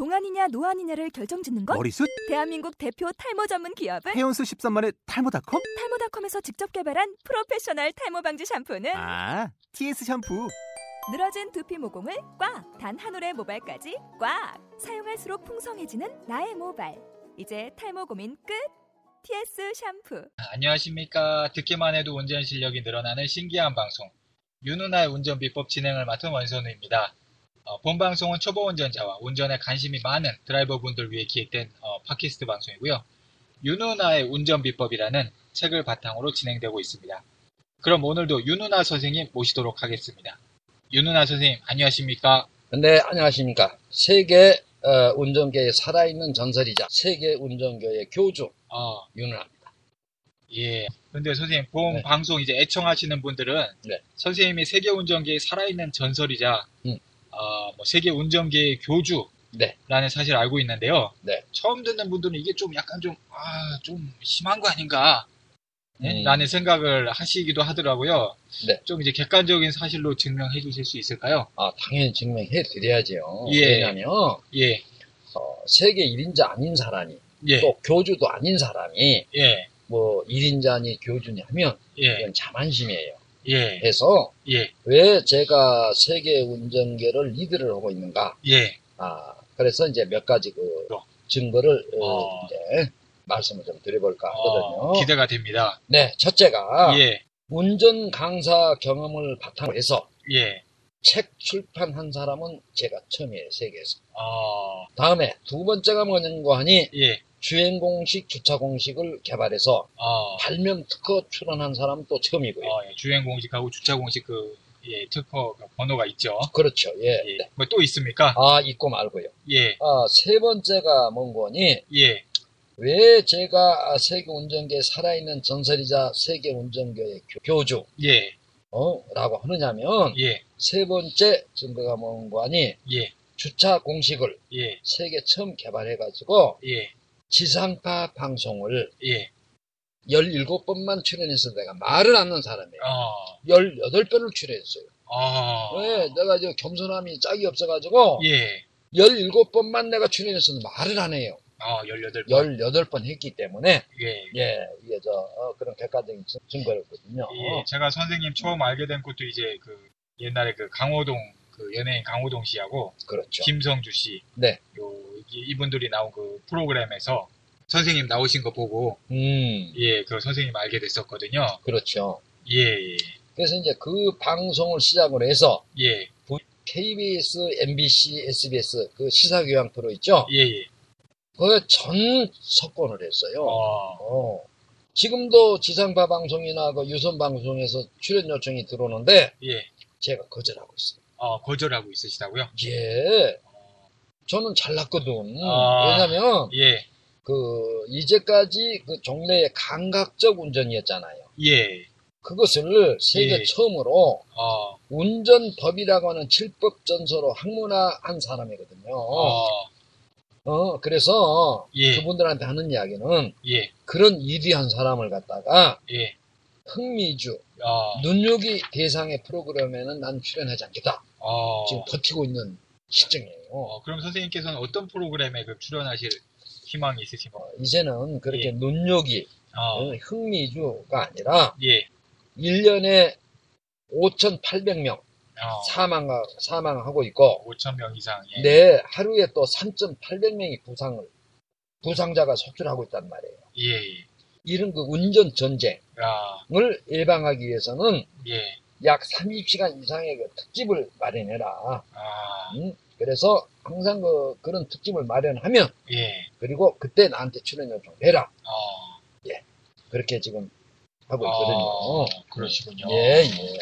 동안이냐 노안이냐를 결정짓는 것? 머리숱? 대한민국 대표 탈모 전문 기업은 헤어수 13만의 탈모닷컴? 탈모닷컴에서 직접 개발한 프로페셔널 탈모 방지 샴푸는 아, TS 샴푸. 늘어진 두피 모공을 꽉! 단 한 올의 모발까지 꽉! 사용할수록 풍성해지는 나의 모발. 이제 탈모 고민 끝! TS 샴푸. 안녕하십니까. 듣기만 해도 운전 실력이 늘어나는 신기한 방송. 윤은아의 운전 비법 진행을 맡은 원선우입니다. 어, 본 방송은 초보 운전자와 운전에 관심이 많은 드라이버분들 위해 기획된 어, 팟캐스트 방송이고요. 윤은아의 운전 비법이라는 책을 바탕으로 진행되고 있습니다. 그럼 오늘도 윤은아 선생님 모시도록 하겠습니다. 윤은아 선생님 안녕하십니까? 네, 안녕하십니까. 세계 어, 운전계의 살아있는 전설이자 세계 운전교의 교주 어, 윤은아입니다. 예. 근데 선생님 본 네. 방송 이제 애청하시는 분들은 네. 선생님이 세계 운전계의 살아있는 전설이자 음. 어, 뭐 세계 운전계의 교주 네, 라는 사실을 알고 있는데요. 네. 처음 듣는 분들은 이게 좀 약간 좀, 아, 좀 심한 거 아닌가, 네? 음. 라는 생각을 하시기도 하더라고요. 네. 좀 이제 객관적인 사실로 증명해 주실 수 있을까요? 아, 당연히 증명해 드려야죠. 예. 왜냐하면 예, 어, 세계 1인자 아닌 사람이 예, 또 교주도 아닌 사람이 예, 뭐 1인자니 교주니 하면 예, 이건 자만심이에요. 예, 그래서 예, 왜 제가 세계 운전계를 리드를 하고 있는가? 예, 아, 그래서 이제 몇 가지 그 어. 증거를 어, 어. 이제 말씀을 좀 드려볼까 어, 하거든요. 기대가 됩니다. 네, 첫째가 예, 운전 강사 경험을 바탕으로 해서 예, 책 출판한 사람은 제가 처음이에요, 세계에서. 어, 다음에 두 번째가 뭐냐고 하니 예, 주행 공식, 주차 공식을 개발해서 어, 발명 특허 출원한 사람은 또 처음이고요. 어, 예, 주행 공식하고 주차 공식 그, 예, 특허 그 번호가 있죠. 그렇죠, 예. 예, 네. 뭐또 있습니까? 아, 있고 말고요. 예, 아, 세 번째가 뭔고 하니? 예, 왜 제가 세계 운전계에 살아있는 전설이자 세계 운전계의 교- 교주, 예, 어, 라고 하느냐면 예, 세 번째 증거가 뭔고 하니? 예, 주차 공식을 예, 세계 처음 개발해가지고 예, 지상파 방송을 예, 17번만 출연해서 내가 말을 않는 사람이에요. 어, 18번을 출연했어요. 어, 왜? 내가 이제 겸손함이 짝이 없어가지고 예, 17번만 내가 출연해서 말을 안 해요. 어, 18번. 18번 했기 때문에 예, 예, 이게 저 어, 그런 객관적인 증- 증거였거든요. 예, 제가 선생님 처음 알게 된 것도 이제 그 옛날에 그 강호동 그 연예인 강호동 씨하고 그렇죠. 김성주 씨, 네. 요 이- 이분들이 나온 그 프로그램에서 선생님 나오신 거 보고 음, 예, 그 선생님 알게 됐었거든요. 그렇죠. 예, 예, 그래서 이제 그 방송을 시작으로 해서 예, KBS, MBC, SBS 그 시사 교양 프로 있죠? 예, 예. 그거 전 석권을 했어요. 어, 어. 지금도 지상파 방송이나 그 유선 방송에서 출연 요청이 들어오는데 예, 제가 거절하고 있어요. 어, 거절하고 있으시다고요? 예. 어, 저는 잘났거든. 아. 왜냐면 예, 그 이제까지 그 종래의 감각적 운전이었잖아요. 예, 그것을 세계 예. 처음으로 어, 운전법이라고 하는 칠법 전서로 학문화한 사람이거든요. 어, 어, 그래서 예. 그분들한테 하는 이야기는 예, 그런 위대한 사람을 갖다가 예, 흥미주, 어, 눈요기 대상의 프로그램에는 난 출연하지 않겠다. 어, 지금 버티고 있는 시점이에요. 어, 그럼 선생님께서는 어떤 프로그램에 그 출연하실 희망이 있으신 가요? 어, 이제는 그렇게 예. 눈요기, 어, 어, 흥미주가 아니라 예, 1년에 5,800명 어, 사망, 사망하고 있고, 5천 명 이상, 예. 내 하루에 또 3,800명이 부상을, 부상자가 속출하고 있단 말이에요. 예, 예. 이런 그 운전 전쟁을 아, 예방하기 위해서는 예, 약 30시간 이상의 그 특집을 마련해라. 아, 음, 그래서 항상 그, 그런 특집을 마련하면, 예, 그리고 그때 나한테 출연 요청해라. 어, 그렇게 지금 하고 어, 있거든요. 그러시군요. 예, 예.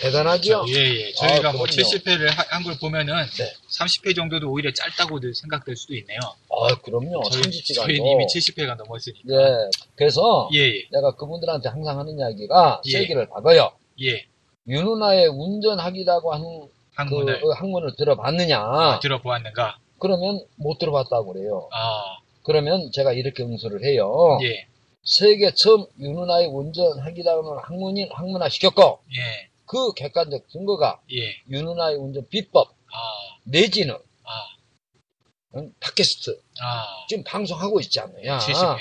대단하죠? 예, 예. 저희가 아, 뭐 그럼요. 70회를 한 걸 보면은 네. 30회 정도도 오히려 짧다고 생각될 수도 있네요. 아, 그럼요. 저희, 30시간도. 저희는 이미 70회가 넘었으니까. 예. 그래서 예, 예, 내가 그분들한테 항상 하는 이야기가 예. 세계를 박아요. 예. 윤은아의 운전학이라고 하는 학문을 그 학문을 들어봤느냐? 들어보았는가? 그러면 못 들어봤다고 그래요. 아, 그러면 제가 이렇게 응수를 해요. 예, 세계 처음 윤은아의 운전학이라고 하는 학문인 학문화 시켰고 예, 그 객관적 증거가 예. 윤은아의 운전 비법 아, 내지는 아, 응? 팟캐스트 아, 지금 방송하고 있지 않느냐. 70회.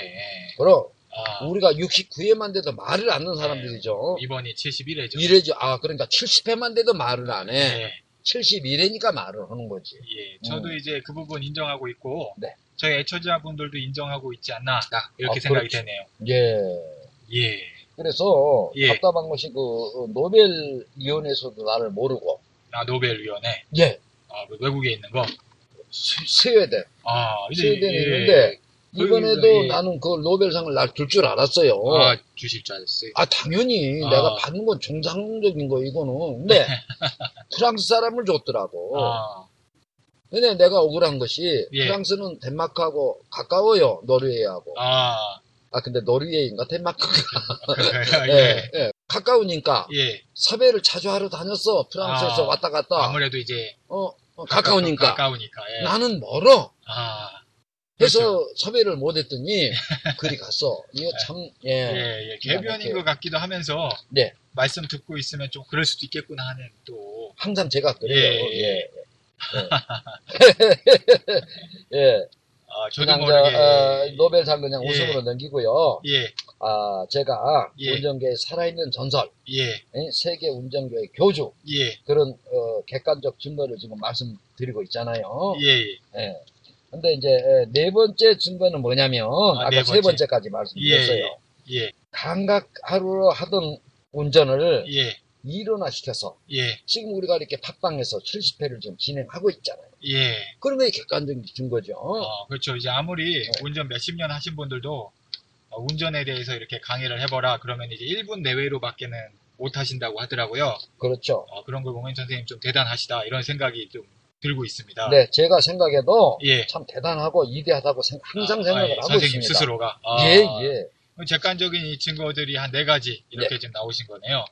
그럼 아, 우리가 69회만 돼도 말을 안 하는 사람들이죠. 이번이 71회죠. 이래지 아 그러니까 70회만 돼도 말을 안 해. 예, 71회니까 말을 하는 거지. 예. 저도 이제 그 부분 인정하고 있고, 네. 저희 애청자분들도 인정하고 있지 않나, 이렇게 아, 생각이 그렇죠. 되네요. 예. 예. 그래서 예. 답답한 것이 그 어, 노벨 위원회에서도 나를 모르고 아, 노벨위원회. 예 아, 그 외국에 있는 거. 스- 스웨덴 아, 스웨덴에 예. 있는데 이번에도 예. 나는 그 노벨상을 날 줄 줄 알았어요. 아, 주실 줄 알았어요. 아, 당연히 아. 내가 받는 건 정상적인 거 이거는 근데 프랑스 사람을 줬더라고. 아, 근데 내가 억울한 것이 예. 프랑스는 덴마크하고 가까워요 노르웨이하고. 아, 아, 근데 노르웨이인가 덴마크가? 예, 예. 예. 가까우니까 예. 섭외를 자주 하러 다녔어 프랑스에서 아, 왔다 갔다. 아무래도 이제. 어, 어, 가까우니까. 가까우니까. 예. 나는 멀어. 아, 그래서 그렇죠. 섭외를 못했더니 그리 갔어. 이거 참 예. 예, 예. 개변인. 것 같기도 하면서. 네. 말씀 듣고 있으면 좀 그럴 수도 있겠구나 하는 또. 항상 제가 그래요. 예, 예. 예. 예. 아, 그냥 저. 어, 노벨상 그냥 예. 웃음으로 넘기고요. 예, 아, 제가 예. 운전계의 살아있는 전설, 예, 예, 세계 운전계의 교주 예, 그런 어, 객관적 증거를 지금 말씀드리고 있잖아요. 예, 예. 근데 이제 에, 네 번째 증거는 뭐냐면 아, 아, 네 까세 번째. 번째까지 말씀드렸어요. 예, 감각하루로 하던 운전을 예, 일원화시켜서 예, 지금 우리가 이렇게 팟빵에서 70회를 지금 진행하고 있잖아요. 예. 그런 게 객관적인 증거죠. 어, 그렇죠. 이제 아무리 네. 운전 몇십 년 하신 분들도 어, 운전에 대해서 이렇게 강의를 해보라 그러면 이제 1분 내외로밖에는 못 하신다고 하더라고요. 그렇죠. 어, 그런 걸 보면 선생님 좀 대단하시다 이런 생각이 좀 들고 있습니다. 네, 제가 생각해도 예. 참 대단하고 이대하다고 생- 항상 아, 생각을 아, 예. 하고 선생님 있습니다. 스스로가. 아, 예, 예. 객관적인 이 증거들이 한 네 가지 이렇게 지금 나오신 거네요.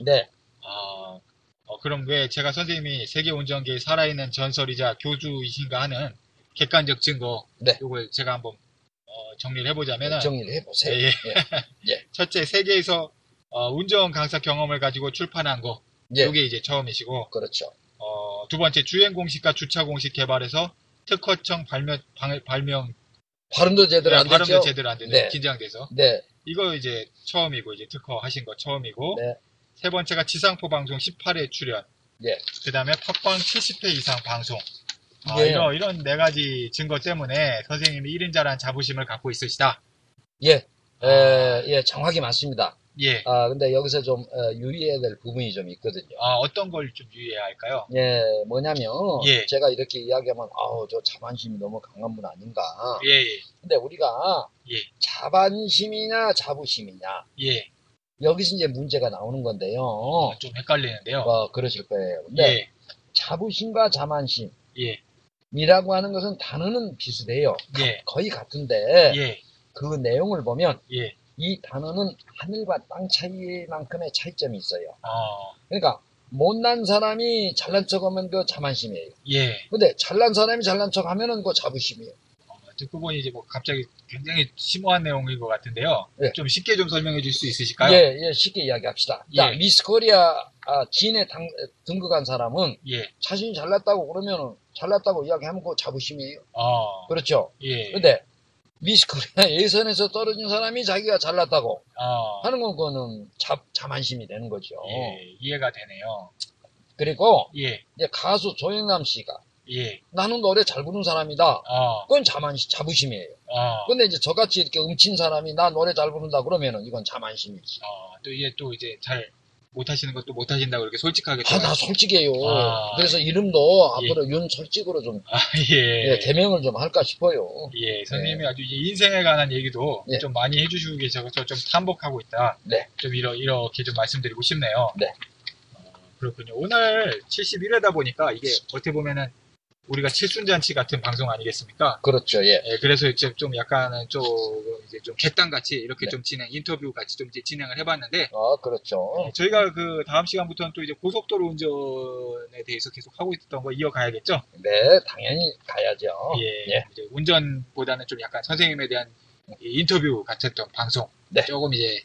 네, 아, 어, 그럼 왜 제가 선생님이 세계 운전계의 살아있는 전설이자 교주이신가 하는 객관적 증거, 네. 이걸 제가 한번 어, 정리를 해보자면은 정리를 해보세요. 예, 예. 예. 첫째 세계에서 어, 운전 강사 경험을 가지고 출판한 거, 예, 이게 이제 처음이시고, 그렇죠. 어, 두 번째 주행 공식과 주차 공식 개발해서 특허청 발명 방- 발명 발음도 제대로 안 발음도 됐죠? 제대로 안 되는 네. 긴장돼서 네, 이거 이제 처음이고 이제 특허 하신 거 처음이고 네. 세 번째가 지상포 방송 18회 출연. 예. 그 다음에 팟빵 70회 이상 방송. 아, 예. 이런 이런 네 가지 증거 때문에 선생님이 1인자란 자부심을 갖고 있으시다. 예, 아. 에, 예, 정확히 맞습니다. 예. 아, 근데 여기서 좀 어, 유의해야 될 부분이 좀 있거든요. 아, 어떤 걸 좀 유의해야 할까요? 예, 뭐냐면 예. 제가 이렇게 이야기하면 아우 저 자만심이 너무 강한 분 아닌가. 예, 예. 근데 우리가 예. 자반심이냐 자부심이냐 예. 여기서 이제 문제가 나오는 건데요. 어, 좀 헷갈리는데요. 어, 그러실 거예요. 근데 예. 자부심과 자만심이라고 예. 하는 것은 단어는 비슷해요. 예. 거의 같은데 예. 그 내용을 보면 예. 이 단어는 하늘과 땅 차이만큼의 차이점이 있어요. 어. 그러니까 못난 사람이 잘난 척하면 그 자만심이에요. 예. 근데 잘난 사람이 잘난 척하면은 그 자부심이에요. 어, 듣고 보니 이제 뭐 갑자기 굉장히 심오한 내용인 것 같은데요. 예. 좀 쉽게 좀 설명해 줄 수 있으실까요? 예, 예, 쉽게 이야기합시다. 자, 예. 미스 코리아 아, 진에 당- 등극한 사람은 예. 자신이 잘났다고 그러면은 잘났다고 이야기하면 그 자부심이에요. 어. 그렇죠. 예. 근데 미스 코리아 예선에서 떨어진 사람이 자기가 잘났다고 어. 하는 건 그거는 자, 자만심이 되는 거죠. 예. 이해가 되네요. 그리고 예. 이제 가수 조영남 씨가 예. 나는 노래 잘 부르는 사람이다. 어. 그건 자만심, 자부심이에요. 어. 근데 이제 저같이 이렇게 음치인 사람이 나 노래 잘 부른다 그러면은 이건 자만심이지. 어. 또 이게 또 이제 잘 못하시는 것도 못하신다고 이렇게 솔직하게. 아, 나 솔직해요. 아. 그래서 이름도 예. 앞으로 윤솔직으로 좀 아, 예. 예, 개명을 좀 할까 싶어요. 예, 선생님이 아주 이제 인생에 관한 얘기도 예. 좀 많이 해주시고 계셔서 좀 탐복하고 있다. 네. 좀 이러, 이렇게 좀 말씀드리고 싶네요. 네. 어, 그렇군요. 오늘 71회다 보니까 이게 어떻게 보면은 우리가 칠순잔치 같은 방송 아니겠습니까? 그렇죠, 예. 예, 그래서 이제 좀 약간은 좀 이제 좀 객단 같이 이렇게 네. 좀 진행, 인터뷰 같이 좀 이제 진행을 해봤는데 아, 그렇죠. 예, 저희가 그 다음 시간부터는 또 이제 고속도로 운전에 대해서 계속 하고 있던 거 이어가야겠죠? 네, 당연히 가야죠. 예, 예. 이제 운전보다는 좀 약간 선생님에 대한 이 인터뷰 같았던 방송, 네. 조금 이제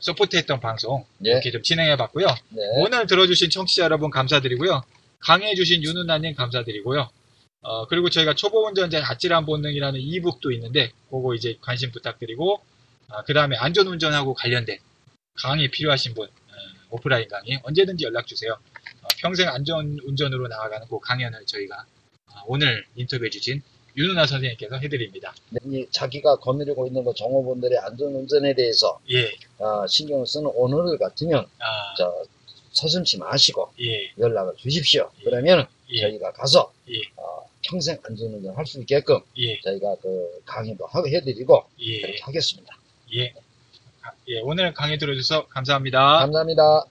서포트했던 방송 예, 이렇게 좀 진행해봤고요. 네. 오늘 들어주신 청취자 여러분 감사드리고요. 강해주신 윤은나님 감사드리고요. 어, 그리고 저희가 초보 운전자 아찔한 본능이라는 이북도 있는데 그거 이제 관심 부탁드리고 그 다음에 안전 운전하고 관련된 강의 필요하신 분 어, 오프라인 강의 언제든지 연락 주세요. 어, 평생 안전 운전으로 나아가는 그 강연을 저희가 어, 오늘 인터뷰해 주신 윤은아 선생님께서 해드립니다. 네, 이 자기가 거느리고 있는 그 종업원들의 안전 운전에 대해서 예, 어, 신경을 쓰는 오늘 같으면 아, 저 서슴치 마시고 예, 연락을 주십시오. 그러면 예, 저희가 가서 예. 어, 평생 안전운전 할 수 있게끔 예, 저희가 그 강의도 하고 해드리고 예, 그렇게 하겠습니다. 예. 아, 예, 오늘 강의 들어주셔서 감사합니다. 감사합니다.